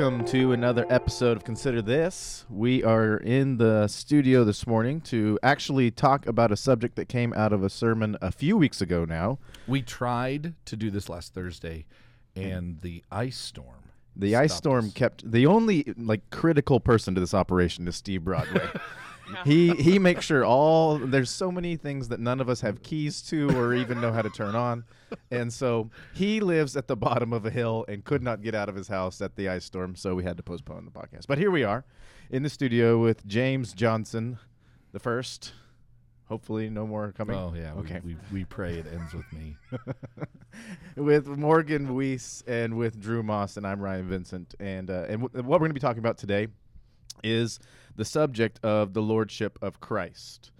Welcome to another episode of Consider This. We are in the studio this morning to actually talk about a subject that came out of a sermon a few weeks ago now. We tried to do this last Thursday, and the ice storm. The ice storm us. kept the only like critical person to this operation is Steve Broadway. he he makes sure all there's so many things that none of us have keys to or even know how to turn on. And so he lives at the bottom of a hill and could not get out of his house at the ice storm, so we had to postpone the podcast. But here we are in the studio with James Johnson, the first. Hopefully no more coming. Oh yeah. we- Okay. We, we, pray it ends with me. with Morgan Weiss and with Drew Moss, and I'm Ryan Vincent. And uh, and w- what we're going to be talking about today is the subject of the lordship of Christ.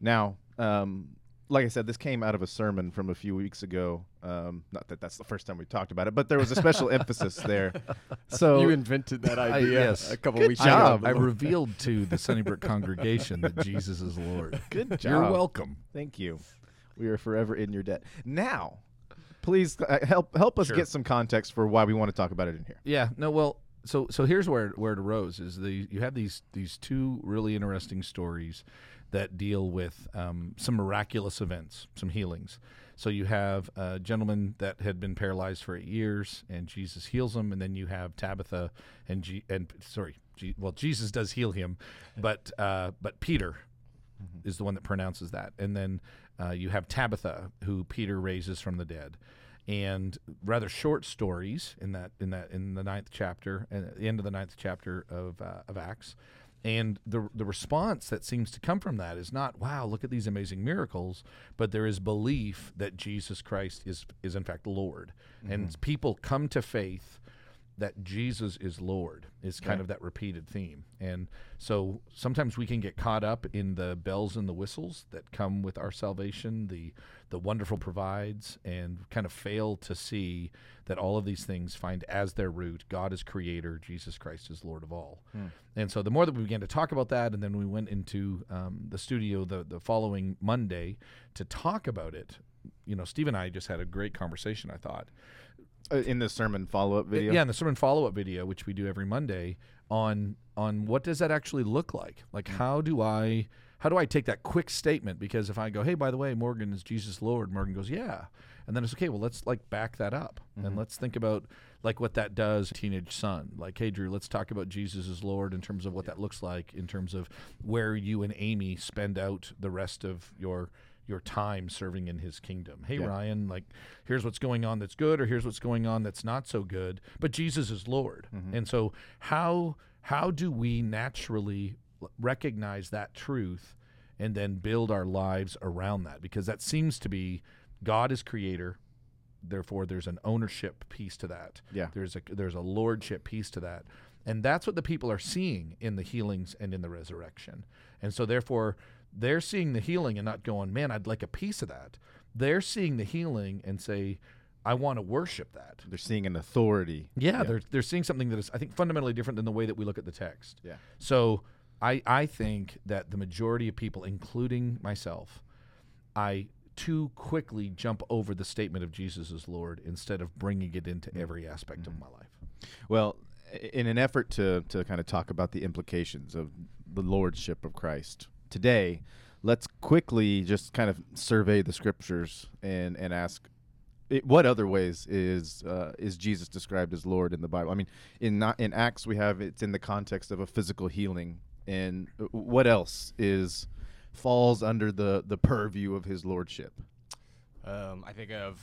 Now, um, like I said, this came out of a sermon from a few weeks ago. Um, not that that's the first time we talked about it, but there was a special emphasis there. So you invented that I- idea yes. a couple Good weeks job. ago. I revealed to the Sunnybrook congregation that Jesus is Lord. good job. You're welcome. Thank you. We are forever in your debt. Now, please uh, help help us Sure. get some context for why we want to talk about it in here. Yeah. No. Well. So so here's where where it arose is the you have these these two really interesting stories that deal with um, some miraculous events, some healings. So you have a gentleman that had been paralyzed for eight years, and Jesus heals him, and then you have Tabitha and G- and sorry, G- well Jesus does heal him, but uh, but Peter is the one that pronounces that. And then uh, you have Tabitha, who Peter raises from the dead, and rather short stories in that in that in the ninth chapter, and at the end of the ninth chapter of uh, of Acts. And the the response that seems to come from that is not wow, look at these amazing miracles, but there is belief that Jesus Christ is is in fact Lord, and people come to faith that Jesus is Lord is kind Okay. of that repeated theme. And so sometimes we can get caught up in the bells and the whistles that come with our salvation, the the wonderful provides and kind of fail to see that all of these things find as their root God is creator, Jesus Christ is Lord of all. And so the more that we began to talk about that and then we went into um, the studio the the following Monday to talk about it, you know, Steve and I just had a great conversation, I thought. Uh, in the sermon follow up video. Yeah, in the sermon follow up video, which we do every Monday, on on what does that actually look like? Like Mm. how do I how do I take that quick statement? Because if I go, hey, by the way, Morgan is Jesus Lord, Morgan goes, yeah, and then it's okay. Well, let's like back that up Mm-hmm. and let's think about like what that does. Teenage son, like, hey, Drew, let's talk about Jesus as Lord in terms of what that looks like, in terms of where you and Amy spend out the rest of your your time serving in his kingdom. Hey Yeah. Ryan, like here's what's going on that's good or here's what's going on that's not so good, but Jesus is Lord. Mm-hmm. And so how how do we naturally recognize that truth and then build our lives around that because that seems to be God is creator, therefore there's an ownership piece to that. Yeah. There's a there's a lordship piece to that. And that's what the people are seeing in the healings and in the resurrection. And so therefore they're seeing the healing and not going, "Man, I'd like a piece of that." They're seeing the healing and say, "I want to worship that." They're seeing an authority. Yeah, they're they're seeing something that is I think fundamentally different than the way that we look at the text. Yeah. So I I think that the majority of people, including myself, I too quickly jump over the statement of Jesus as Lord instead of bringing it into mm-hmm. every aspect of mm-hmm. my life. Well, in an effort to, to kind of talk about the implications of the lordship of Christ today, let's quickly just kind of survey the scriptures and, and ask it, what other ways is uh, is Jesus described as Lord in the Bible? I mean, in not in Acts we have it's in the context of a physical healing, and uh, what else is falls under the the purview of His lordship? Um, I think of,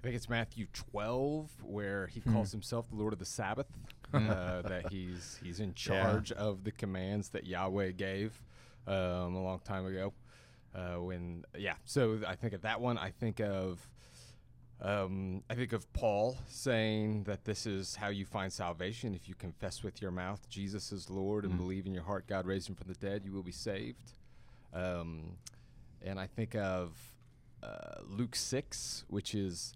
I think it's Matthew 12 where he calls himself the Lord of the Sabbath. uh, that he's he's in charge of the commands that Yahweh gave um, a long time ago. Uh, when yeah, so I think of that one. I think of. Um, I think of Paul saying that this is how you find salvation. If you confess with your mouth Jesus is Lord and believe in your heart God raised him from the dead, you will be saved. Um, and I think of uh, Luke 6, which is,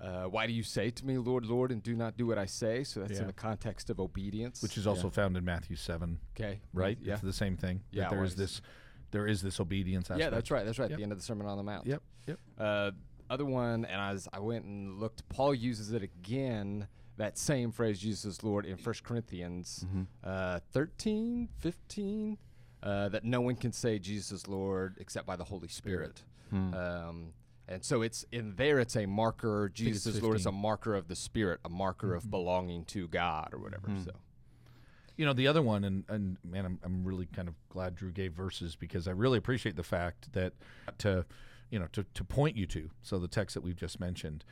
uh, Why do you say to me, Lord, Lord, and do not do what I say? So that's Yeah. in the context of obedience. Which is also found in Matthew 7, okay, right? Yeah. It's the same thing. Yeah, there well, this there is this obedience aspect. Yeah, that's right. That's right. Yep. The end of the Sermon on the Mount. Yep. Yep. Uh, other one, and as I went and looked, Paul uses it again that same phrase, Jesus Lord, in 1 Corinthians uh, 13, 15, uh, that no one can say Jesus is Lord except by the Holy Spirit. Um, and so it's in there, it's a marker. Jesus is Lord is a marker of the Spirit, a marker of mm-hmm. belonging to God or whatever. Mm-hmm. So. You know, the other one, and, and man, I'm, I'm really kind of glad Drew gave verses because I really appreciate the fact that to, you know, to, to point you to. So the text that we've just mentioned,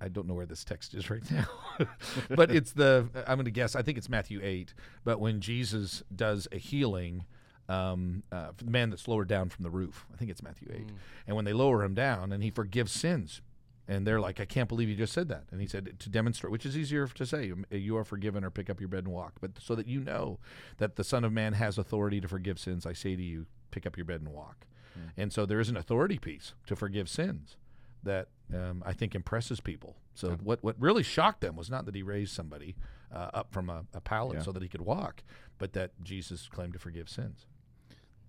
I don't know where this text is right now, but it's the, I'm going to guess, I think it's Matthew 8. But when Jesus does a healing, um, uh, the man that's lowered down from the roof, I think it's Matthew 8. And when they lower him down and he forgives sins, and they're like, I can't believe you just said that. And he said, to demonstrate, which is easier to say, "Um, you are forgiven or pick up your bed and walk. But so that you know that the Son of Man has authority to forgive sins, I say to you, pick up your bed and walk. And so there is an authority piece to forgive sins that um, I think impresses people. So what, what really shocked them was not that he raised somebody uh, up from a, a pallet Yeah. so that he could walk, but that Jesus claimed to forgive sins.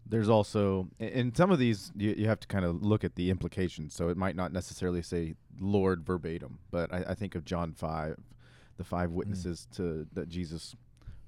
There's also in- some of these you, you have to kind of look at the implications. So it might not necessarily say Lord verbatim, but I, I think of John five, the five mm. witnesses to that Jesus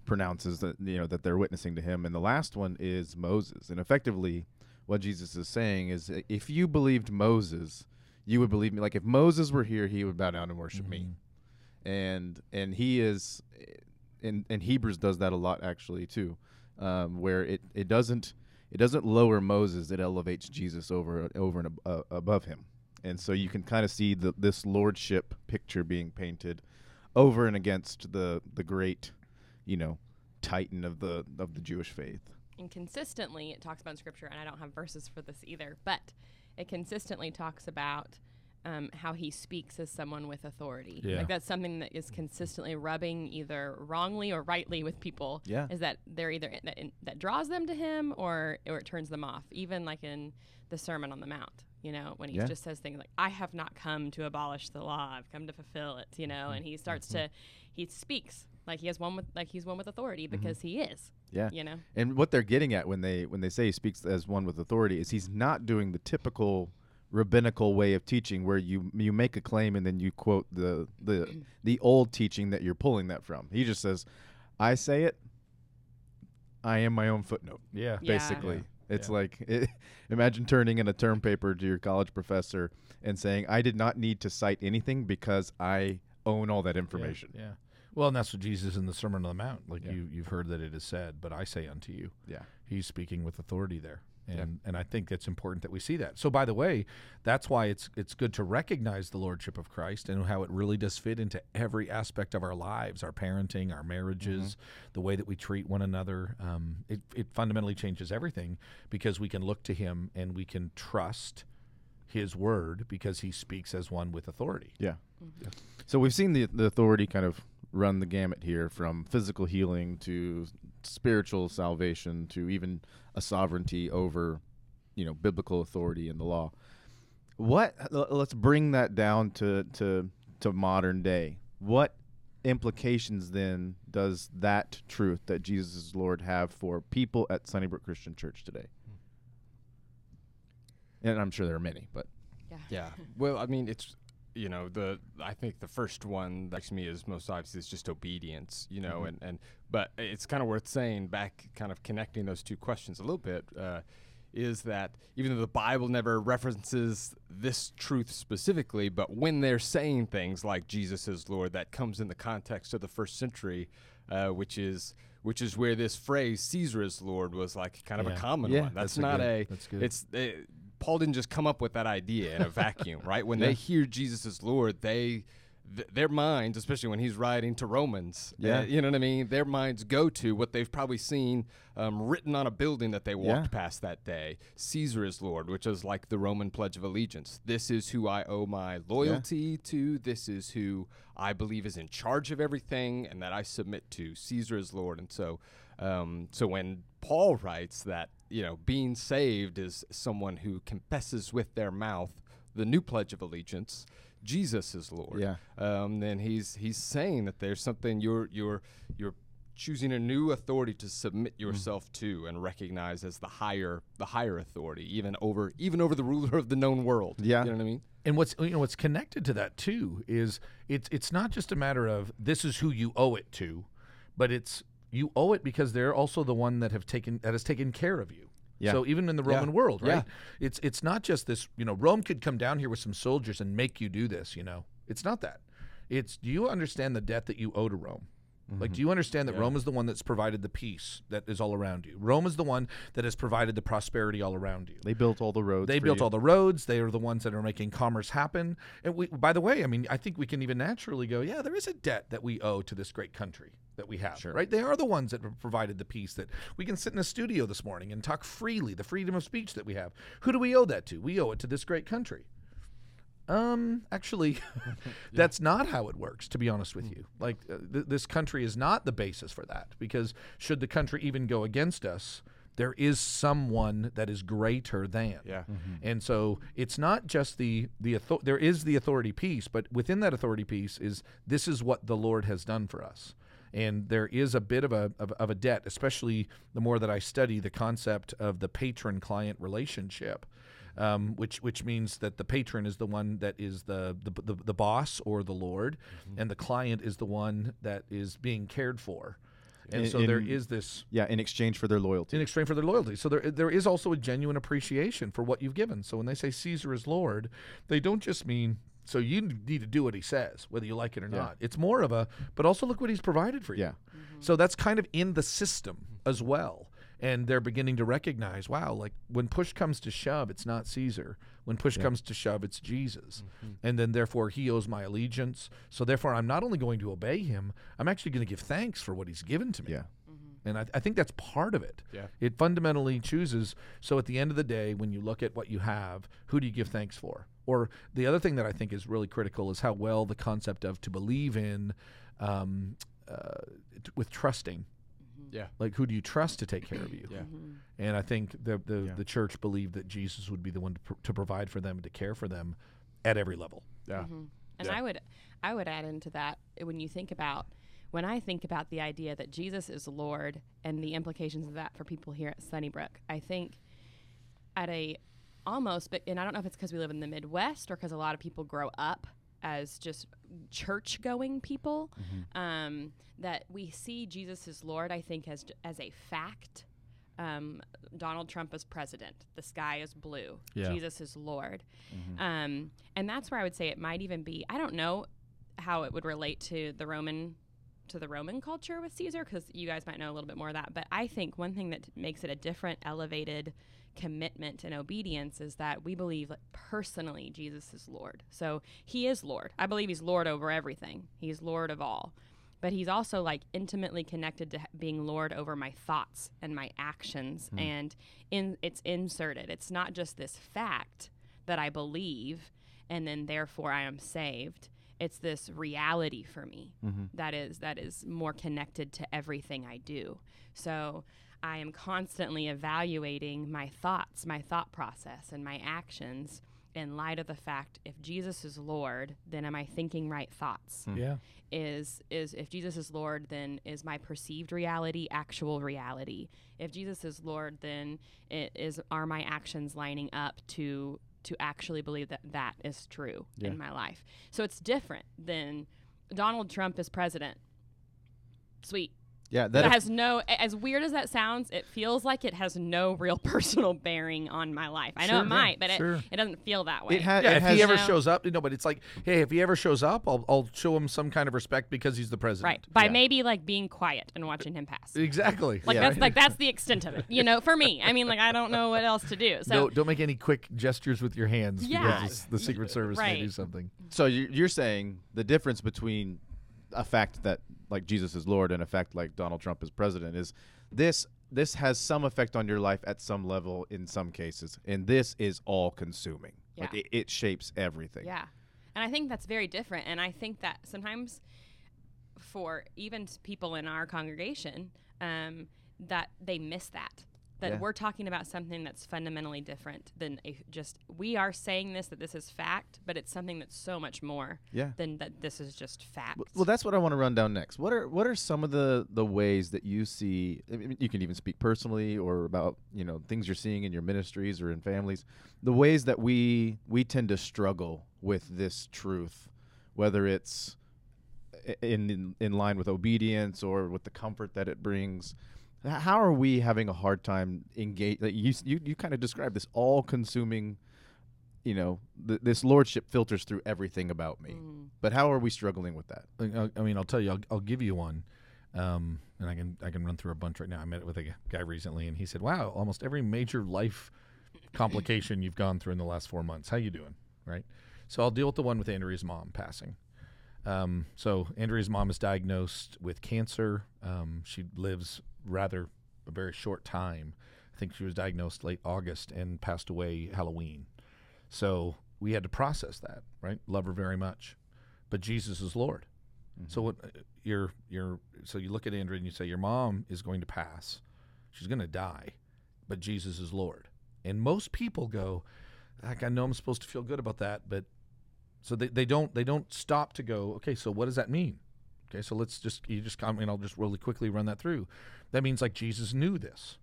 pronounces that you know that they're witnessing to him, and the last one is Moses. And effectively, what Jesus is saying is, if you believed Moses, you would believe me. Like if Moses were here, he would bow down and worship me mm-hmm. and and he is eh, and in Hebrews does that a lot actually too, um, where it, it doesn't it doesn't lower Moses, it elevates Jesus over over and ab- uh, above him, and so you can kind of see the, this lordship picture being painted over and against the the great, you know, titan of the of the Jewish faith. and consistently it talks about scripture and i don't have verses for this either but it consistently talks about um, how he speaks as someone with authority Yeah. like that's something that is consistently rubbing either wrongly or rightly with people Yeah. is that they're either that, that draws them to him or or it turns them off even like in the sermon on the mount you know when he Yeah. just says things like i have not come to abolish the law i've come to fulfill it you know mm-hmm. and he starts mm-hmm. to he speaks like he has one with like he's one with authority mm-hmm. because he is Yeah. you know And what they're getting at when they when they say he speaks as one with authority is he's not doing the typical rabbinical way of teaching where you you make a claim and then you quote the the the old teaching that you're pulling that from. He just says, "I say it. I am my own footnote." Yeah. Yeah. Basically, it's Yeah. like it, imagine turning in a term paper to your college professor and saying, "I did not need to cite anything because I own all that information." Yeah. Well, and that's what Jesus in the Sermon on the Mount, like Yeah. you, you've heard that it is said, but I say unto you. Yeah. He's speaking with authority there. Yeah. And and I think it's important that we see that. So by the way, that's why it's it's good to recognize the lordship of Christ and how it really does fit into every aspect of our lives, our parenting, our marriages, the way that we treat one another. Um, it it fundamentally changes everything because we can look to him and we can trust his word because he speaks as one with authority. Yeah. So we've seen the the authority kind of run the gamut here from physical healing to spiritual salvation to even a sovereignty over, you know, biblical authority in the law. What l- let's bring that down to to to modern day. What implications then does that truth that Jesus is Lord have for people at Sunnybrook Christian Church today? Hmm. And I'm sure there are many, but yeah Yeah. Well, I mean, it's you know the I think the first one that to me is most obvious is just obedience. You know, and and but it's kind of worth saying back, kind of connecting those two questions a little bit. Uh, is that even though the Bible never references this truth specifically, but when they're saying things like Jesus is Lord, that comes in the context of the first century, uh, which is which is where this phrase "Caesar is Lord" was like kind of Yeah. a common Yeah, one. That's, that's a not good- a. that's good. It's uh, Paul didn't just come up with that idea in a vacuum, right? When Yeah. they hear Jesus as Lord, they th- their minds, especially when he's writing to Romans, uh, Yeah. you know what I mean. Their minds go to what they've probably seen um, written on a building that they walked Yeah. past that day. Caesar is Lord, which is like the Roman Pledge of Allegiance. This is who I owe my loyalty to. This is who I believe is in charge of everything, and that I submit to. Caesar is Lord, and so, um, so when Paul writes that, you know, being saved is someone who confesses with their mouth the new Pledge of Allegiance. Jesus is Lord. Yeah. Um, then he's he's saying that there's something you're you're you're choosing a new authority to submit yourself to and recognize as the higher the higher authority, even over even over the ruler of the known world. Yeah. you know what I mean. And what's you know what's connected to that too is it's it's not just a matter of this is who you owe it to, but it's you owe it because they're also the one that have taken that has taken care of you. Yeah. So even in the Roman Yeah. world, right? Yeah. It's it's not just this, you know, Rome could come down here with some soldiers and make you do this, you know. It's not that. It's do you understand the debt that you owe to Rome? Like, mm-hmm. do you understand that Yeah. Rome is the one that's provided the peace that is all around you? Rome is the one that has provided the prosperity all around you. They built all the roads. They built you. all the roads. They are the ones that are making commerce happen. And we, by the way, I mean, I think we can even naturally go, yeah, there is a debt that we owe to this great country that we have, Sure. right? They are the ones that provided the peace that we can sit in a studio this morning and talk freely, the freedom of speech that we have. Who do we owe that to? We owe it to this great country. Um, actually, that's not how it works. To be honest with you, like uh, th- this country is not the basis for that. Because should the country even go against us, there is someone that is greater than. Yeah. And so it's not just the the author- there is the authority piece, but within that authority piece is this is what the Lord has done for us. And there is a bit of a of, of a debt, especially the more that I study the concept of the patron client relationship. Um, which which means that the patron is the one that is the the, the, the boss or the Lord, and the client is the one that is being cared for. And In- so there in- is this Yeah, in exchange for their loyalty. in exchange for their loyalty. So there, there is also a genuine appreciation for what you've given. So when they say Caesar is Lord, they don't just mean so you need to do what he says, whether you like it or Yeah. not. It's more of a, but also look what he's provided for you. Yeah. So that's kind of in the system as well. And they're beginning to recognize, wow, like when push comes to shove, it's not Caesar. When push comes to shove, it's Jesus. And then therefore he owes my allegiance. So therefore I'm not only going to obey him, I'm actually going to give thanks for what he's given to me. Yeah. And I, I think that's part of it. Yeah. It fundamentally chooses. So at the end of the day, when you look at what you have, who do you give thanks for? Or the other thing that I think is really critical is how well the concept of to believe in um, uh, t- with trusting. Yeah. Like, who do you trust to take care of you? Yeah. Mm-hmm. And I think the the, Yeah. the church believed that Jesus would be the one to, pr- to provide for them, to care for them at every level. Yeah. Mm-hmm. And Yeah. I would I would add into that when you think about when I think about the idea that Jesus is Lord and the implications of that for people here at Sunnybrook, I think at a almost but and I don't know if it's because we live in the Midwest or because a lot of people grow up as just church going people um, that we see Jesus as Lord I think as as a fact um, Donald Trump is president. The sky is blue. Yeah. Jesus is Lord. Um, and that's where I would say it might even be. I don't know how it would relate to the Roman to the Roman culture with Caesar because you guys might know a little bit more of that. But I think one thing that makes it a different, elevated commitment and obedience is that we believe like, personally Jesus is Lord. So he is Lord. I believe he's Lord over everything. He's Lord of all. But he's also like intimately connected to being lord over my thoughts and my actions. Hmm. And in it's inserted. It's not just this fact that i believe and then therefore i am saved. It's this reality for me mm-hmm. that is that is more connected to everything i do. So i am constantly evaluating my thoughts my thought process and my actions in light of the fact if jesus is lord then am i thinking right thoughts hmm. Yeah. is is if Jesus is Lord, then is my perceived reality actual reality? If Jesus is Lord, then it is are my actions lining up to to actually believe that that is true Yeah. in my life? So it's different than Donald Trump as president. Sweet. Yeah, That, that, has no as weird as that sounds, it feels like it has no real personal bearing on my life. I know it yeah, might, but sure. it, it doesn't feel that way. it, ha- Yeah, it if has he ever No. shows up, you know, but it's like, hey, if he ever shows up, I'll, I'll show him some kind of respect because he's the president. right. By Yeah. maybe like being quiet and watching him pass. Exactly. Like Yeah. that's like that's the extent of it. You know, for me. I mean, like I don't know what else to do. So don't, don't make any quick gestures with your hands Yeah. because the Secret Service may do something. So you're saying the difference between a fact that like Jesus is Lord and a fact like Donald Trump is president is this this has some effect on your life at some level in some cases, and this is all consuming. Like Yeah. it, it shapes everything. yeah, and I think that's very different. And I think that sometimes for even people in our congregation, um, that they miss that. That Yeah. we're talking about something that's fundamentally different than a, just we are saying this that this is fact, but it's something that's so much more Yeah. than that this is just fact. Well- Well, that's what I want to run down next. What are what are some of the the ways that you see? I mean, you can even speak personally or about you know things you're seeing in your ministries or in families. The ways that we we tend to struggle with this truth, whether it's in in, in line with obedience or with the comfort that it brings. H- How are we having a hard time engage? Like you you you kind of describe this all consuming. You know, th- this lordship filters through everything about me. Mm. But how are we struggling with that? I, I- I mean, I'll tell you, I'll, I'll give you one, um, and I can I can run through a bunch right now. I met with a guy recently, and he said, "Wow, almost every major life complication you've gone through in the last four months. How you doing?" Right. So I'll deal with the one with Andrea's mom passing. Um, so Andrea's mom is diagnosed with cancer. Um, she lives rather a very short time. I think she was diagnosed late August and passed away Halloween. So we had to process that, right? Love her very much, but Jesus is Lord. So what uh, you're you're so you look at Andrea and you say your mom is going to pass, she's going to die, but Jesus is Lord. And most people go, like I know I'm supposed to feel good about that, but so they, they don't they don't stop to go, okay, so what does that mean? Okay, so let's just you just come and I'll just really quickly run that through. That means like Jesus knew this.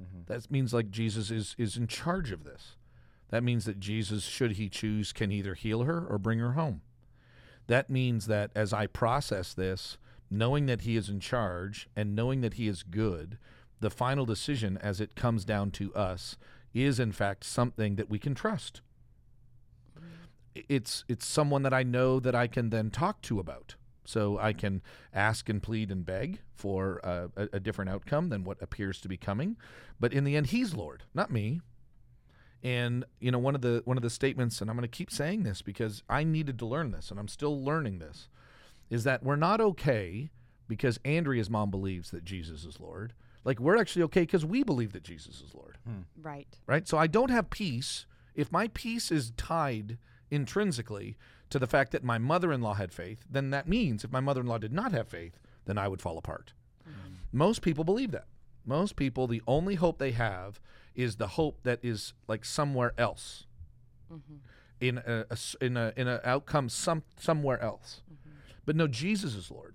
Mm-hmm. That means like Jesus is is in charge of this. That means that Jesus, should he choose, can either heal her or bring her home. That means that as I process this, knowing that he is in charge and knowing that he is good, the final decision as it comes down to us is in fact something that we can trust. It's it's someone that I know that I can then talk to about. So I can ask and plead and beg for uh, a, a different outcome than what appears to be coming, but in the end, He's Lord, not me. And you know, one of the one of the statements, and I'm going to keep saying this because I needed to learn this, and I'm still learning this, is that we're not okay because Andrea's mom believes that Jesus is Lord. Like we're actually okay because we believe that Jesus is Lord, Right. right? So I don't have peace if my peace is tied intrinsically to the fact that my mother-in-law had faith. Then that means if my mother-in-law did not have faith, then I would fall apart. Hmm. Most people believe that. Most people, the only hope they have is the hope that is like somewhere else, mm-hmm. in a, a in a in an outcome some somewhere else. Mm-hmm. But no, Jesus is Lord.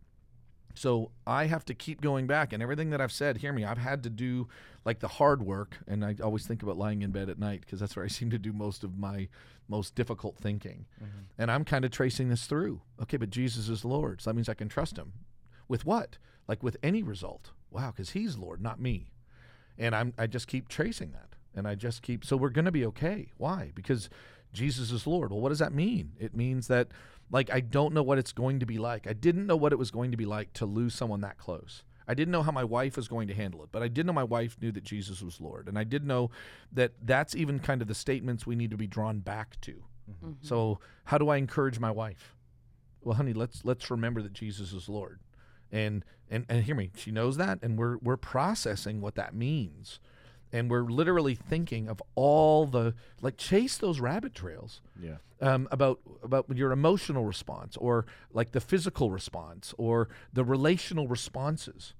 So I have to keep going back, and everything that I've said, hear me. I've had to do like the hard work, and I always think about lying in bed at night because that's where I seem to do most of my most difficult thinking. Mm-hmm. And I'm kind of tracing this through. Okay, but Jesus is Lord, so that means I can trust Him. With what? Like with any result. Wow, because He's Lord, not me. And I'm I just keep tracing that, and I just keep. So we're going to be okay. Why? Because Jesus is Lord. Well, what does that mean? It means that like I don't know what it's going to be like. I didn't know what it was going to be like to lose someone that close. I didn't know how my wife was going to handle it, but I did know my wife knew that Jesus was Lord, and I did know that that's even kind of the statements we need to be drawn back to. Mm-hmm. So, how do I encourage my wife? Well, honey, let's let's remember that Jesus is Lord. And and and hear me, she knows that and we're we're processing what that means. And we're literally thinking of all the like chase those rabbit trails Yeah. um, about about your emotional response or like the physical response or the relational responses.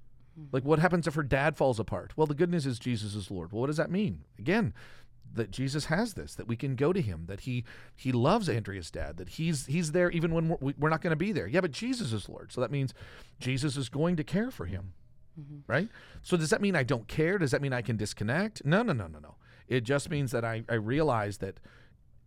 Like what happens if her dad falls apart? Well, the good news is Jesus is Lord. Well, what does that mean? Again, that Jesus has this, that we can go to him, that he he loves Andrea's dad, that he's he's there even when we're, we're not going to be there. Yeah, but Jesus is Lord. So that means Jesus is going to care for him. Mm-hmm. Right? So does that mean I don't care? Does that mean I can disconnect? No, no, no, no, no. It just means that I, I realize that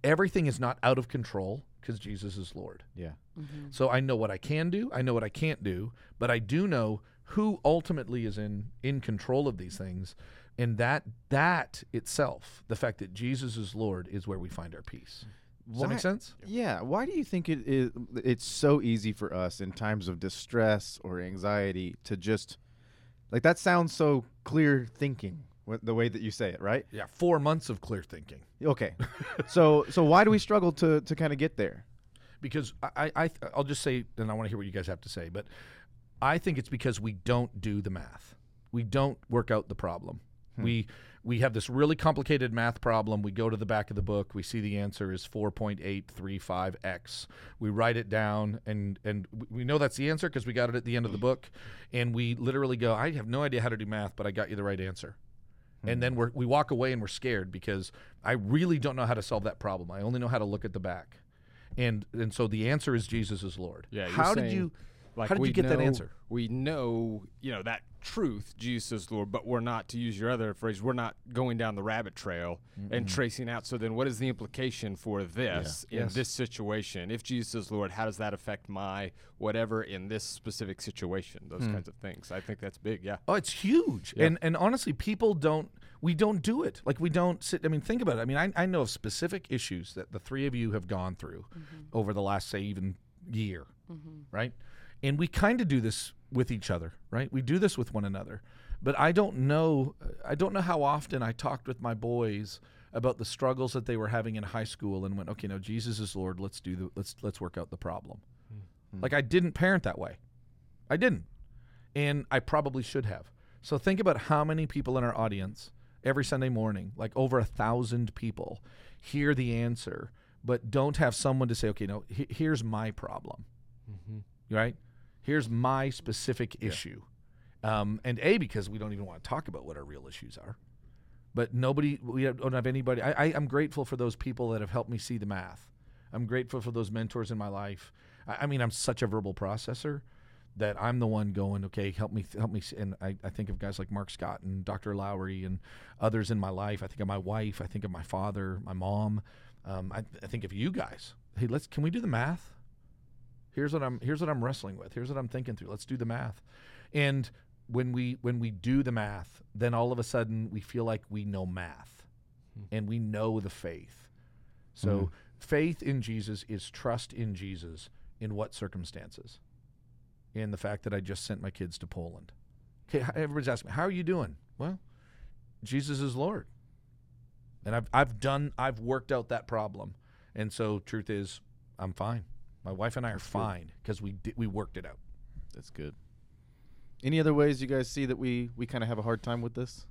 everything is not out of control because Jesus is Lord. Yeah. Mm-hmm. So I know what I can do, I know what I can't do, but I do know who ultimately is in in control of these things. And that that itself, the fact that Jesus is Lord is where we find our peace. Does that make sense? Yeah. Why do you think it is? It's so easy for us in times of distress or anxiety to just like that sounds so clear thinking wh- the way that you say it, right? Yeah, 4 months of clear thinking. Okay. so so why do we struggle to to kind of get there? because I, I I'll just say, and I want to hear what you guys have to say, but I think it's because we don't do the math. We don't work out the problem. Hmm. We we have this really complicated math problem. We go to the back of the book. We see the answer is 4.835x. We write it down, and and we- we know that's the answer because we got it at the end of the book. And we literally go, I have no idea how to do math, but I got you the right answer. Hmm. And then we're, we walk away and we're scared because I really don't know how to solve that problem. I only know how to look at the back. And and so the answer is Jesus is Lord. Yeah. How did you Like how did you get that answer? We know, you know, that truth, Jesus is Lord, but we're not, to use your other phrase, we're not going down the rabbit trail and tracing out. So then, what is the implication for this in Yes. this situation? If Jesus is Lord, how does that affect my whatever in this specific situation? Those hmm. kinds of things. I think that's big. Yeah. Oh, it's huge. Yeah. And and honestly, people don't we don't do it. Like we don't sit I mean, think about it. I mean, I, I know of specific issues that the three of you have gone through mm-hmm. over the last say even year. Mm-hmm. Right? And we kind of do this with each other, right? We do this with one another. But I don't know I don't know how often I talked with my boys about the struggles that they were having in high school and went, "Okay, no, Jesus is Lord. Let's do the let's let's work out the problem." Hmm. Like I didn't parent that way. I didn't and I probably should have. So think about how many people in our audience every Sunday morning, like over a thousand people, hear the answer, but don't have someone to say, okay, no, he- here's my problem, mm-hmm. right? Here's my specific issue. Um, and A, because we don't even want to talk about what our real issues are. But nobody, we don't have anybody. I, I, I'm grateful for those people that have helped me see the math. I'm grateful for those mentors in my life. I, I mean, I'm such a verbal processor that I'm the one going, okay, help me, help me. And I, I think of guys like Mark Scott and Dr. Lowry and others in my life. I think of my wife. I think of my father, my mom. Um, I, I think of you guys. Hey, let's, can we do the math? Here's what I'm, here's what I'm wrestling with. Here's what I'm thinking through. Let's do the math. And when we, when we do the math, then all of a sudden we feel like we know math hmm. and we know the faith. So mm-hmm. faith in Jesus is trust in Jesus in what circumstances? In the fact that I just sent my kids to Poland. Okay, everybody's asking me, "How are you doing?" Well, Jesus is Lord, and I've I've done I've worked out that problem, and so truth is, I'm fine. My wife and I are fine because we di- we worked it out. That's good. Any other ways you guys see that we we kind of have a hard time with this?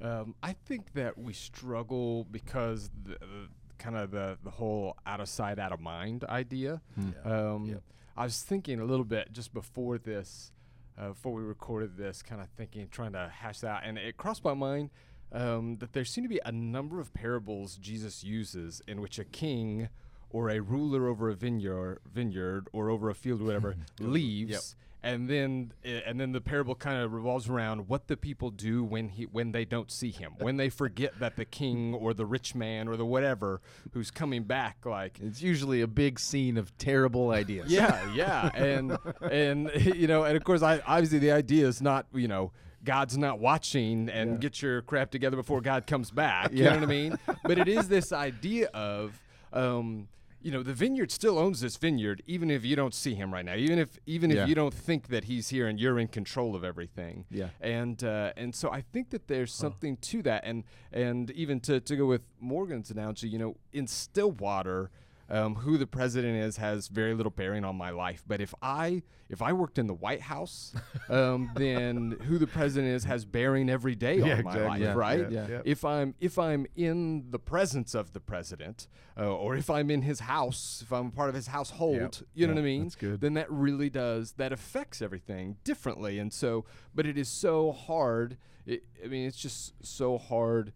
Um, I think that we struggle because the, the kind of the the whole out of sight, out of mind idea. Um, Yep. I was thinking a little bit just before this, uh, before we recorded this, kind of thinking, trying to hash that out, and it crossed my mind um, that there seem to be a number of parables Jesus uses in which a king or a ruler over a vineyard, vineyard or over a field or whatever leaves. And then, uh, and then the parable kind of revolves around what the people do when he when they don't see him, when they forget that the king or the rich man or the whatever who's coming back, like It's usually a big scene of terrible ideas. yeah, yeah, and and you know, and of course, I obviously the idea is not you know. God's not watching and get your crap together before God comes back. You know what I mean? But it is this idea of, um, you know, the vineyard still owns this vineyard, even if you don't see him right now, even if even Yeah. if you don't think that he's here and you're in control of everything. Yeah. And uh, and so I think that there's something to that, and and even to to go with Morgan's analogy, you know, in Stillwater um, who the president is has very little bearing on my life. But if I if I worked in the White House, um, then who the president is has bearing every day Yeah, on my exactly. life, Yeah, right? yeah. If I'm if I'm in the presence of the president, uh, or if I'm in his house, if I'm part of his household, you know what I mean? that's good. Then that really does that affects everything differently. And so, but it is so hard. It, I mean, it's just so hard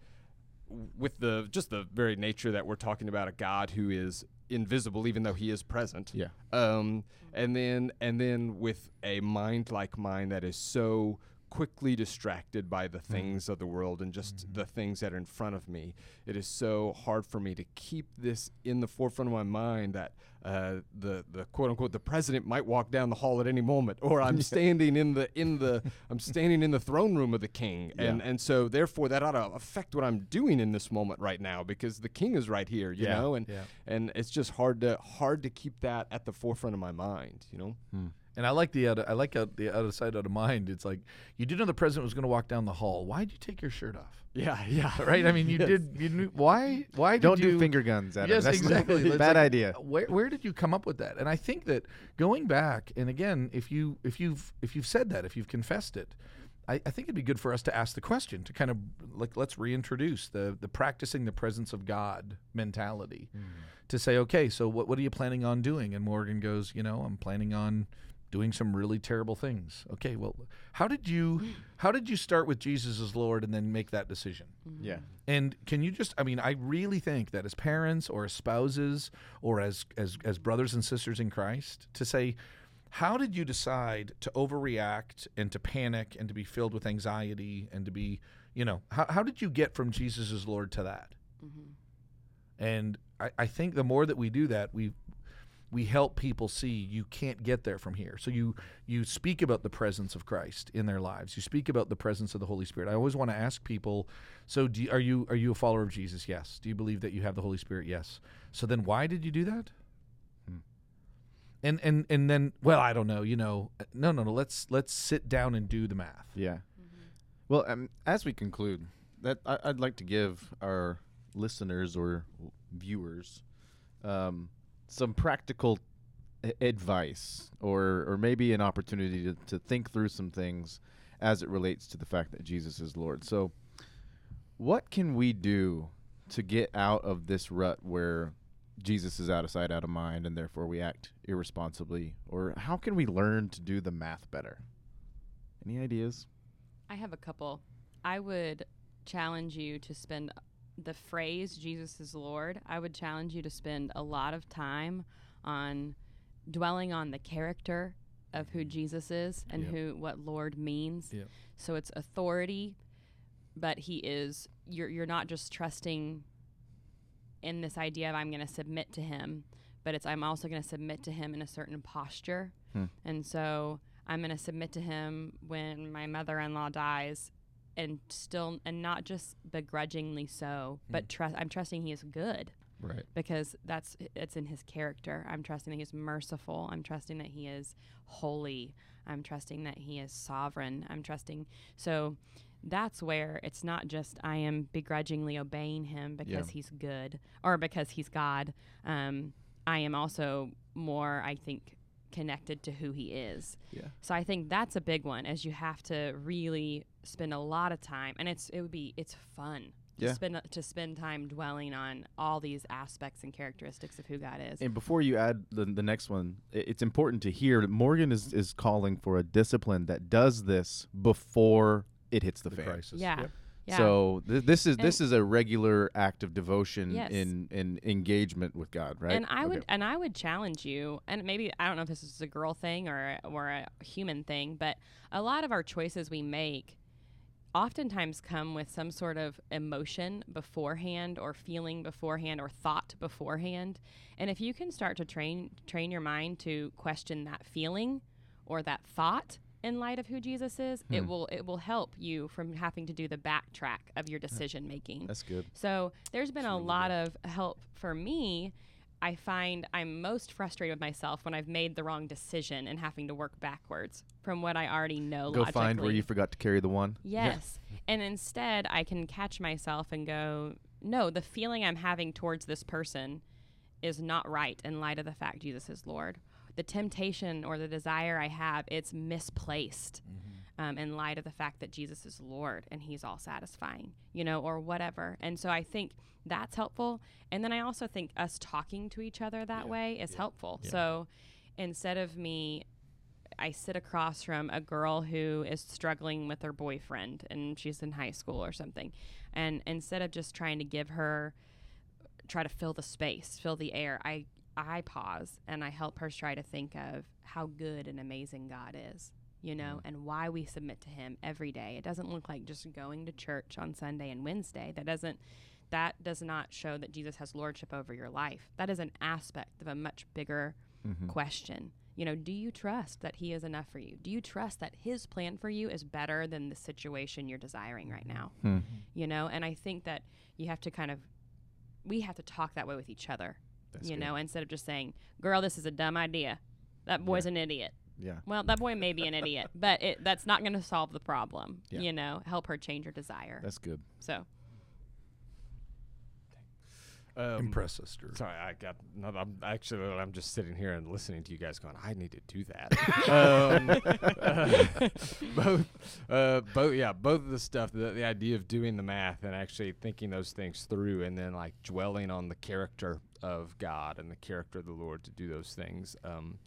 with the just the very nature that we're talking about a God who is invisible, even though He is present. Yeah. Um, and then and then with a mind like mine that is so quickly distracted by the mm-hmm. things of the world and just mm-hmm. the things that are in front of me, it is so hard for me to keep this in the forefront of my mind that uh, the the quote unquote the president might walk down the hall at any moment, or I'm standing in the in the I'm standing in the throne room of the king, and and so therefore that ought to affect what I'm doing in this moment right now because the king is right here, you Yeah, know, and yeah. and it's just hard to hard to keep that at the forefront of my mind, you know. Hmm. And I like the out I like out, the out of sight, out of mind. It's like you did know the president was going to walk down the hall. Why'd you take your shirt off? Yeah, yeah, Right? I mean, you Yes. did. You knew why? Why Don't you, do finger guns at Yes. That's exactly. It's bad like, idea. Where where did you come up with that? And I think that going back and again, if you if you've if you've said that, if you've confessed it, I, I think it'd be good for us to ask the question to kind of like let's reintroduce the the practicing the presence of God mentality Mm. to say, okay, so what what are you planning on doing? And Morgan goes, you know, I'm planning on doing some really terrible things. Okay, well, how did you how did you start with Jesus as Lord and then make that decision? Mm-hmm. Yeah. And can you just I mean, I really think that as parents or as spouses or as as as brothers and sisters in Christ to say how did you decide to overreact and to panic and to be filled with anxiety and to be, you know, how, how did you get from Jesus as Lord to that? Mm-hmm. And I, I think the more that we do that, we we help people see you can't get there from here. So you you speak about the presence of Christ in their lives. You speak about the presence of the Holy Spirit. I always want to ask people, so do you, are you are you a follower of Jesus? Yes. Do you believe that you have the Holy Spirit? Yes. So then why did you do that? And and and then well, I don't know, you know, no no no, let's let's sit down and do the math. Yeah. Well, um, as we conclude, that I, I'd like to give our listeners or viewers um, some practical advice, or or maybe an opportunity to, to think through some things as it relates to the fact that Jesus is Lord. So, what can we do to get out of this rut where Jesus is out of sight, out of mind, and therefore we act irresponsibly? Or how can we learn to do the math better? Any ideas? I have a couple. I would challenge you to spend the phrase Jesus is Lord. I would challenge you to spend a lot of time on dwelling on the character of who Jesus is and Yep. who what Lord means. Yep. So it's authority, but he is you're you're not just trusting in this idea of I'm going to submit to him, but it's I'm also going to submit to him in a certain posture. Hmm. And so I'm going to submit to him when my mother-in-law dies and still and not just begrudgingly so, but trust I'm trusting he is good Right. because that's it's in his character. I'm trusting that he is merciful. I'm trusting that he is holy. I'm trusting that he is sovereign. I'm trusting so that's where it's not just I am begrudgingly obeying him because Yeah. he's good or because he's God. Um, I am also more, I think, connected to who he is. Yeah. So I think that's a big one, as you have to really spend a lot of time, and it's it would be it's fun. Yeah. To spend to spend time dwelling on all these aspects and characteristics of who God is. And before you add the, the next one, it's important to hear that Morgan is, is calling for a discipline that does this before it hits the, The fan. crisis. yeah. Yep. Yeah. So th- this is this is a regular act of devotion Yes. in in engagement with God, right? And I would and I would challenge you, and maybe I don't know if this is a girl thing or or a human thing, but a lot of our choices we make oftentimes come with some sort of emotion beforehand or feeling beforehand or thought beforehand. And if you can start to train train your mind to question that feeling or that thought in light of who Jesus is, it Hmm. will it will help you from having to do the backtrack of your decision making. That's good. So there's been a lot of help for me. I find I'm most frustrated with myself when I've made the wrong decision and having to work backwards from what I already know Go logically. find where you forgot to carry the one. Yes. And instead, I can catch myself and go, no, the feeling I'm having towards this person is not right in light of the fact Jesus is Lord. The temptation or the desire I have, it's misplaced mm-hmm. Um, in light of the fact that Jesus is Lord and He's all satisfying, you know, or whatever. And so I think that's helpful. And then I also think us talking to each other that way is helpful. So instead of me I sit across from a girl who is struggling with her boyfriend and she's in high school or something. And instead of just trying to give her try to fill the space, fill the air, I I pause and I help her try to think of how good and amazing God is, you know, and why we submit to him every day. It doesn't look like just going to church on Sunday and Wednesday. That doesn't that does not show that Jesus has lordship over your life. That is an aspect of a much bigger Mm-hmm. question. You know, do you trust that He is enough for you? Do you trust that His plan for you is better than the situation you're desiring right now? Hmm. You know, and I think that you have to kind of, we have to talk that way with each other. That's you good. know, instead of just saying, "Girl, this is a dumb idea." That boy's an idiot. Yeah. Well, that boy may be an idiot, but it, that's not going to solve the problem. Yeah. You know, help her change her desire. That's good. so, Um, Impress us, Drew. Sorry, I got. No, I'm actually. I'm just sitting here and listening to you guys going. I need to do that. um, uh, both, uh, both, yeah, both of the stuff. The, the idea of doing the math and actually thinking those things through, and then like dwelling on the character of God and the character of the Lord to do those things. Um,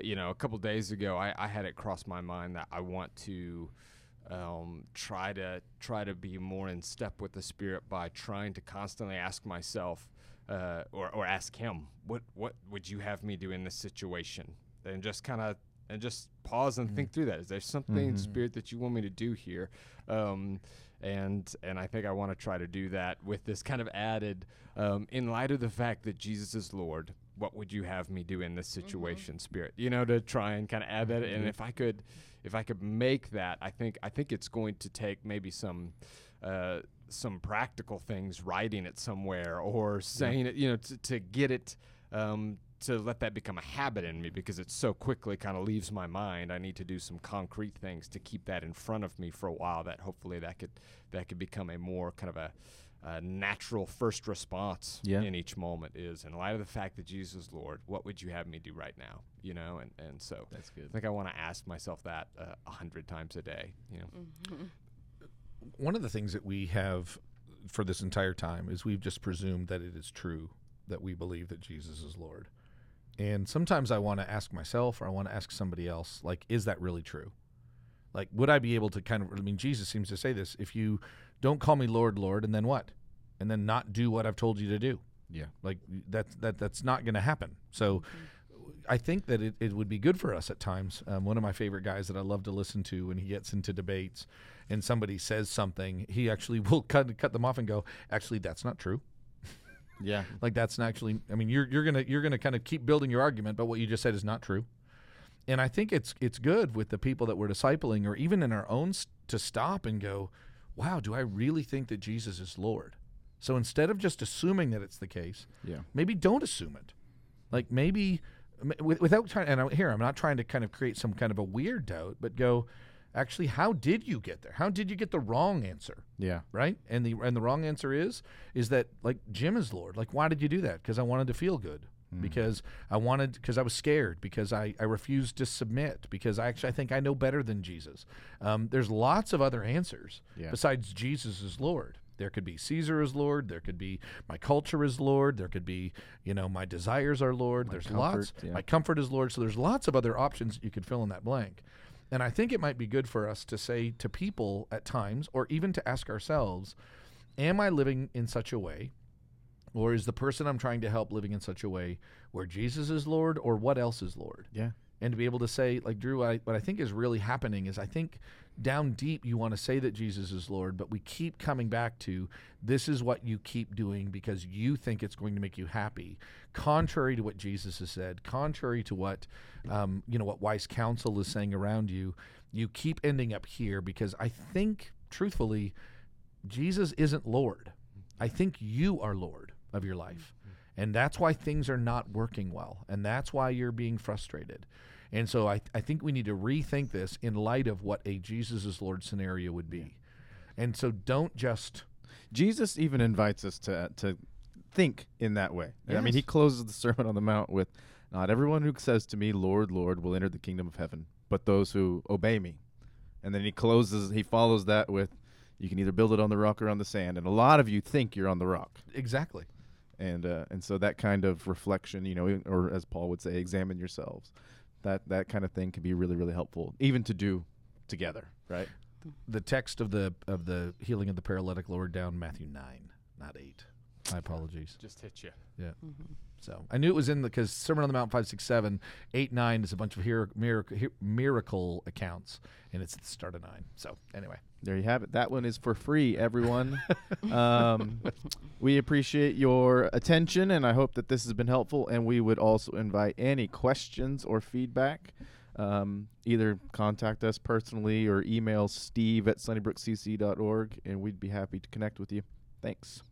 you know, a couple days ago, I, I had it cross my mind that I want to um, try to try to be more in step with the Spirit by trying to constantly ask myself uh, or or ask Him, what what would you have me do in this situation, and just kind of and just pause and think through that. Is there something Mhm. Spirit that you want me to do here? Um, and and I think I want to try to do that with this kind of added, um, in light of the fact that Jesus is Lord. What would you have me do in this situation, Spirit? You know, to try and kind of add that. And if I could, if I could make that, I think I think it's going to take maybe some. Uh, some practical things, writing it somewhere or saying it, you know, to, to get it, um, to let that become a habit in me because it so quickly kind of leaves my mind. I need to do some concrete things to keep that in front of me for a while. That hopefully that could that could become a more kind of a, a natural first response Yeah. in each moment. Is in light of the fact that Jesus is Lord, what would you have me do right now? You know, and and so That's good. I think I want to ask myself that uh, a hundred times a day. You know. Mm-hmm. one of the things that we have for this entire time is we've just presumed that it is true that we believe that Jesus is Lord. And sometimes I want to ask myself or I want to ask somebody else, like, is that really true? Like, would I be able to kind of, I mean, Jesus seems to say this if you don't call me Lord, Lord, and then what? And then not do what I've told you to do. Yeah. Like, that's, that, that's not going to happen. So, I think that it, it would be good for us at times. Um, one of my favorite guys that I love to listen to when he gets into debates and somebody says something, he actually will cut cut them off and go, "Actually, that's not true. Yeah. Like that's not actually. I mean, you're you're gonna you're gonna kind of keep building your argument, but what you just said is not true." And I think it's it's good with the people that we're discipling, or even in our own, to stop and go, "Wow, do I really think that Jesus is Lord?" So instead of just assuming that it's the case, Yeah. maybe don't assume it. Like maybe without trying. And here, I'm not trying to kind of create some kind of a weird doubt, but go. Actually, how did you get there? How did you get the wrong answer? Yeah. Right? And the and the wrong answer is is that like Jim is Lord. Like, why did you do that? Because I wanted to feel good. Because I wanted, because I was scared, because I, I refused to submit, because I actually I think I know better than Jesus. Um, there's lots of other answers Yeah. besides Jesus is Lord. There could be Caesar is Lord. There could be my culture is Lord. There could be, you know, my desires are Lord. there's lots. yeah. My comfort is Lord. So there's lots of other options you could fill in that blank. And I think it might be good for us to say to people at times, or even to ask ourselves, am I living in such a way, or is the person I'm trying to help living in such a way where Jesus is Lord, or what else is Lord? Yeah. and to be able to say like drew I, what i think is really happening is i think down deep you want to say that jesus is lord but we keep coming back to this is what you keep doing because you think it's going to make you happy contrary to what jesus has said contrary to what um, you know what wise counsel is saying around you you keep ending up here because i think truthfully jesus isn't lord i think you are lord of your life mm-hmm. and that's why things are not working well. And that's why you're being frustrated. And so I, I think we need to rethink this in light of what a Jesus is Lord scenario would be. And so don't just, Jesus even invites us to to think in that way. I mean, he closes the Sermon on the Mount with, "Not everyone who says to me, Lord, Lord, will enter the kingdom of heaven, but those who obey me." And then he closes. He follows that with, "You can either build it on the rock or on the sand." And a lot of you think you're on the rock, exactly. And uh, and so that kind of reflection, you know, or as Paul would say, examine yourselves. That that kind of thing can be really really helpful, even to do together, right? The text of the of the healing of the paralytic lowered down Matthew 9, not 8. My apologies. Just hit you. Yeah. So I knew it was in the because Sermon on the Mount five six seven eight nine is a bunch of hero, miracle, miracle accounts, and it's at the start of nine. So anyway, There you have it. That one is for free, everyone. um, we appreciate your attention, and I hope that this has been helpful. And we would also invite any questions or feedback. Um, either contact us personally or email steve at sunnybrookcc.org, and we'd be happy to connect with you. Thanks.